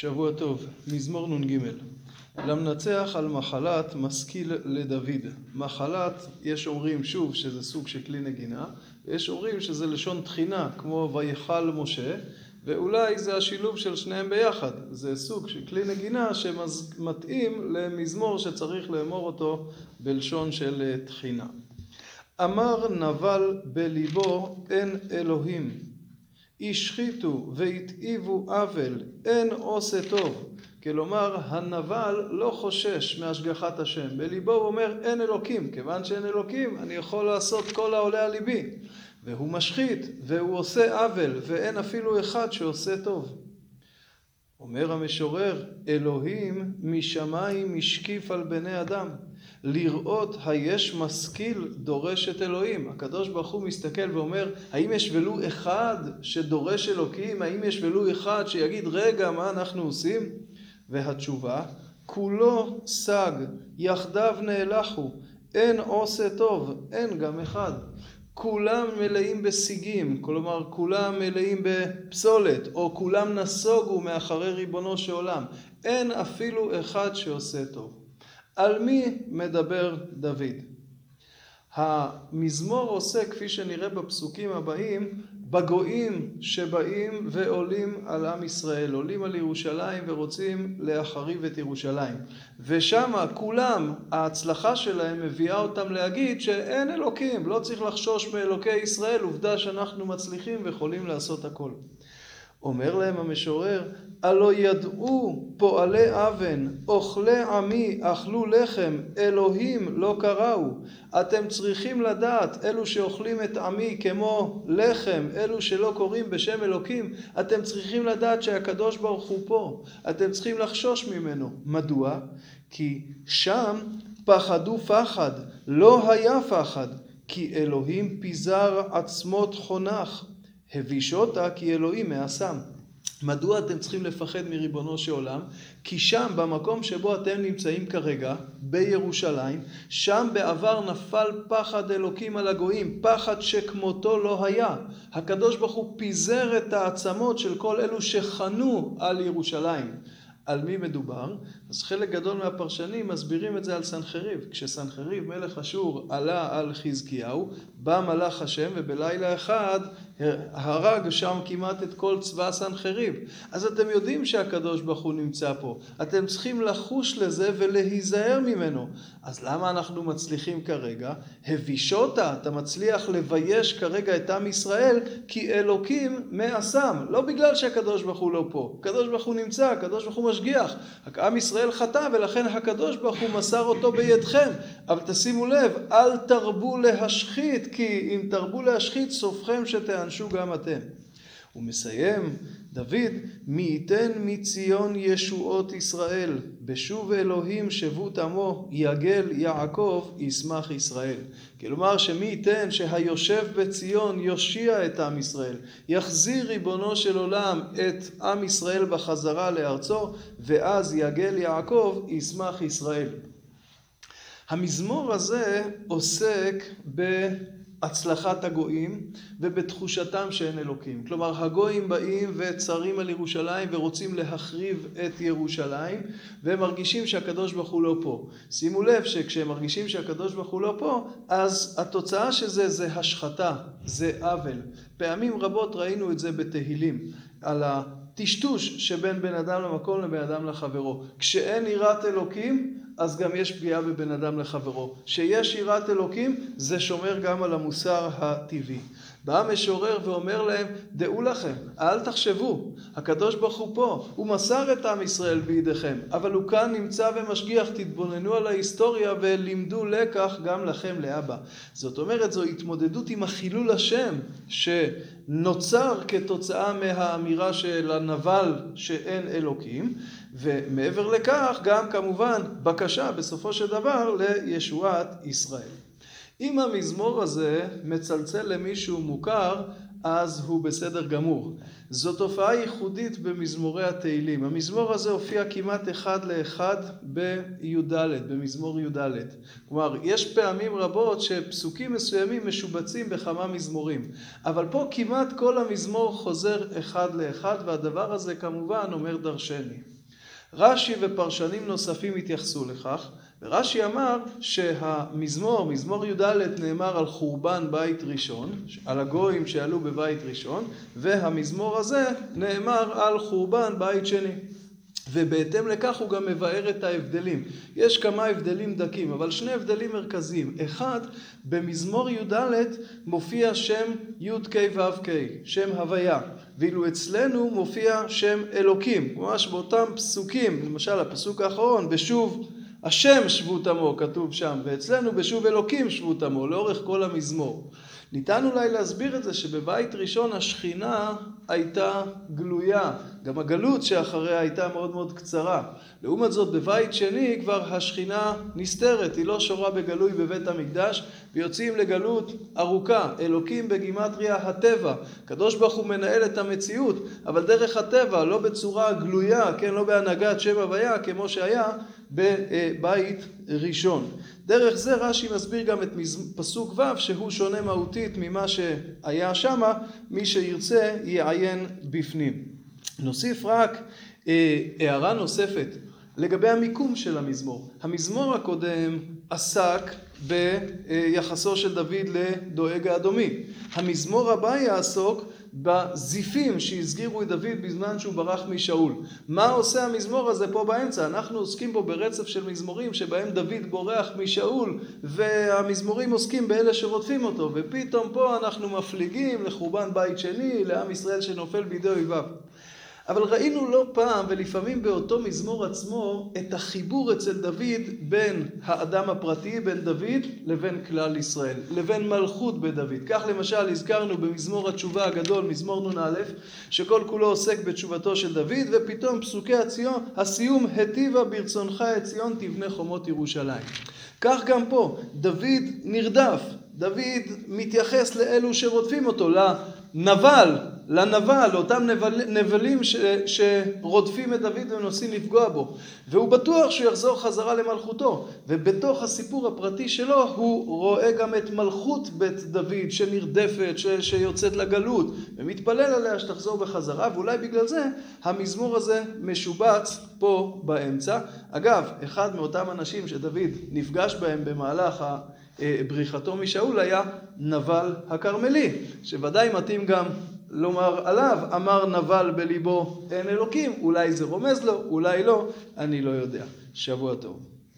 שבוע טוב, מזמור נ"ג. למנצח על מחלת משכיל לדוד. מחלת, יש אומרים שוב שזה סוג של כלי נגינה, ויש אומרים שזה לשון תחינה, כמו ויכל משה, ואולי זה השילוב של שניהם ביחד. זה סוג של כלי נגינה שמתאים למזמור שצריך לאמור אותו בלשון של תחינה. אמר נבל בליבו אין אלוהים השחיתו והתעיבו עוול, אין עושה טוב. כלומר, הנבל לא חושש מהשגחת השם. בליבו הוא אומר, אין אלוקים. כיוון שאין אלוקים, אני יכול לעשות כל העולה על ליבי. והוא משחית, והוא עושה עוול, ואין אפילו אחד שעושה טוב. אומר המשורר, אלוהים משמיים השקיף על בני אדם. לראות היש משכיל דורש את אלוהים. הקדוש ברוך הוא מסתכל ואומר, האם יש ולו אחד שדורש אלוקים? האם יש ולו אחד שיגיד, רגע, מה אנחנו עושים? והתשובה, כולו סג, יחדיו נאלחו, אין עושה טוב, אין גם אחד. כולם מלאים בשיגים, כלומר כולם מלאים בפסולת, או כולם נסוגו מאחרי ריבונו של עולם. אין אפילו אחד שעושה טוב. על מי מדבר דוד? המזמור עושה, כפי שנראה בפסוקים הבאים, בגויים שבאים ועולים על עם ישראל, עולים על ירושלים ורוצים להחריב את ירושלים. ושם כולם, ההצלחה שלהם מביאה אותם להגיד שאין אלוקים, לא צריך לחשוש מאלוקי ישראל, עובדה שאנחנו מצליחים ויכולים לעשות הכל. אומר להם המשורר, הלא ידעו פועלי אבן, אוכלי עמי אכלו לחם, אלוהים לא קראו. אתם צריכים לדעת, אלו שאוכלים את עמי כמו לחם, אלו שלא קוראים בשם אלוקים, אתם צריכים לדעת שהקדוש ברוך הוא פה. אתם צריכים לחשוש ממנו. מדוע? כי שם פחדו פחד, לא היה פחד, כי אלוהים פיזר עצמות חונך. הביש אותה כי אלוהים מעשם. מדוע אתם צריכים לפחד מריבונו של עולם? כי שם, במקום שבו אתם נמצאים כרגע, בירושלים, שם בעבר נפל פחד אלוקים על הגויים, פחד שכמותו לא היה. הקדוש ברוך הוא פיזר את העצמות של כל אלו שחנו על ירושלים. על מי מדובר? אז חלק גדול מהפרשנים מסבירים את זה על סנחריב. כשסנחריב, מלך אשור, עלה על חזקיהו, בא מלאך השם ובלילה אחד הרג שם כמעט את כל צבא סנחריב. אז אתם יודעים שהקדוש ברוך הוא נמצא פה. אתם צריכים לחוש לזה ולהיזהר ממנו. אז למה אנחנו מצליחים כרגע? הבישותה, אתה מצליח לבייש כרגע את עם ישראל, כי אלוקים מעשם. לא בגלל שהקדוש ברוך הוא לא פה. הקדוש ברוך הוא נמצא, הקדוש ברוך הוא משגיח. עם ישראל חטא ולכן הקדוש ברוך הוא מסר אותו בידכם. אבל תשימו לב, אל תרבו להשחית, כי אם תרבו להשחית, סופכם שתענשו גם אתם. הוא מסיים, דוד, מי ייתן מציון ישועות ישראל, בשוב אלוהים שבות עמו, יגל יעקב, ישמח ישראל. כלומר, שמי ייתן שהיושב בציון יושיע את עם ישראל, יחזיר ריבונו של עולם את עם ישראל בחזרה לארצו, ואז יגל יעקב, ישמח ישראל. המזמור הזה עוסק בהצלחת הגויים ובתחושתם שאין אלוקים. כלומר, הגויים באים וצרים על ירושלים ורוצים להחריב את ירושלים, והם מרגישים שהקדוש ברוך הוא לא פה. שימו לב שכשהם מרגישים שהקדוש ברוך הוא לא פה, אז התוצאה של זה זה השחתה, זה עוול. פעמים רבות ראינו את זה בתהילים, על הטשטוש שבין בן אדם למקום לבן אדם לחברו. כשאין יראת אלוקים, אז גם יש פגיעה בבן אדם לחברו. שיש יראת אלוקים, זה שומר גם על המוסר הטבעי. בא המשורר ואומר להם, דעו לכם, אל תחשבו, הקדוש ברוך הוא פה, הוא מסר את עם ישראל בידיכם, אבל הוא כאן נמצא ומשגיח, תתבוננו על ההיסטוריה ולימדו לקח גם לכם לאבא. זאת אומרת, זו התמודדות עם החילול השם שנוצר כתוצאה מהאמירה של הנבל שאין אלוקים, ומעבר לכך גם כמובן בקשה בסופו של דבר לישועת ישראל. אם המזמור הזה מצלצל למישהו מוכר, אז הוא בסדר גמור. זו תופעה ייחודית במזמורי התהילים. המזמור הזה הופיע כמעט אחד לאחד בי"ד, במזמור י"ד. כלומר, יש פעמים רבות שפסוקים מסוימים משובצים בכמה מזמורים. אבל פה כמעט כל המזמור חוזר אחד לאחד, והדבר הזה כמובן אומר דרשני. רש"י ופרשנים נוספים התייחסו לכך. ורש"י אמר שהמזמור, מזמור י"ד נאמר על חורבן בית ראשון, על הגויים שעלו בבית ראשון, והמזמור הזה נאמר על חורבן בית שני. ובהתאם לכך הוא גם מבאר את ההבדלים. יש כמה הבדלים דקים, אבל שני הבדלים מרכזיים. אחד, במזמור י"ד מופיע שם י"ק ו"ק, שם הוויה. ואילו אצלנו מופיע שם אלוקים. ממש באותם פסוקים, למשל הפסוק האחרון, בשוב השם שבות עמו, כתוב שם, ואצלנו בשוב אלוקים שבות עמו, לאורך כל המזמור. ניתן אולי להסביר את זה שבבית ראשון השכינה הייתה גלויה, גם הגלות שאחריה הייתה מאוד מאוד קצרה. לעומת זאת בבית שני כבר השכינה נסתרת, היא לא שורה בגלוי בבית המקדש, ויוצאים לגלות ארוכה, אלוקים בגימטריה הטבע. קדוש ברוך הוא מנהל את המציאות, אבל דרך הטבע, לא בצורה גלויה, כן, לא בהנהגת שם הוויה, כמו שהיה בבית ראשון. דרך זה רש"י מסביר גם את פסוק ו' שהוא שונה מהותית ממה שהיה שמה, מי שירצה יעיין בפנים. נוסיף רק אה, הערה נוספת לגבי המיקום של המזמור. המזמור הקודם עסק ביחסו של דוד לדואג האדומי. המזמור הבא יעסוק בזיפים שהסגירו את דוד בזמן שהוא ברח משאול. מה עושה המזמור הזה פה באמצע? אנחנו עוסקים פה ברצף של מזמורים שבהם דוד בורח משאול והמזמורים עוסקים באלה שרודפים אותו ופתאום פה אנחנו מפליגים לחורבן בית שני, לעם ישראל שנופל בידי אויביו. אבל ראינו לא פעם ולפעמים באותו מזמור עצמו את החיבור אצל דוד בין האדם הפרטי, בין דוד לבין כלל ישראל, לבין מלכות בדוד. כך למשל הזכרנו במזמור התשובה הגדול, מזמור נ"א, שכל כולו עוסק בתשובתו של דוד, ופתאום פסוקי הציון, הסיום, היטיבה ברצונך את ציון תבנה חומות ירושלים. כך גם פה, דוד נרדף, דוד מתייחס לאלו שרודפים אותו, לנבל, לנבל, לאותם נבל, נבלים ש, שרודפים את דוד ומנסים לפגוע בו. והוא בטוח שהוא יחזור חזרה למלכותו. ובתוך הסיפור הפרטי שלו הוא רואה גם את מלכות בית דוד שנרדפת, ש, שיוצאת לגלות, ומתפלל עליה שתחזור בחזרה, ואולי בגלל זה המזמור הזה משובץ פה באמצע. אגב, אחד מאותם אנשים שדוד נפגש בהם במהלך ה... בריחתו משאול היה נבל הכרמלי, שוודאי מתאים גם לומר עליו, אמר נבל בליבו אין אלוקים, אולי זה רומז לו, אולי לא, אני לא יודע. שבוע טוב.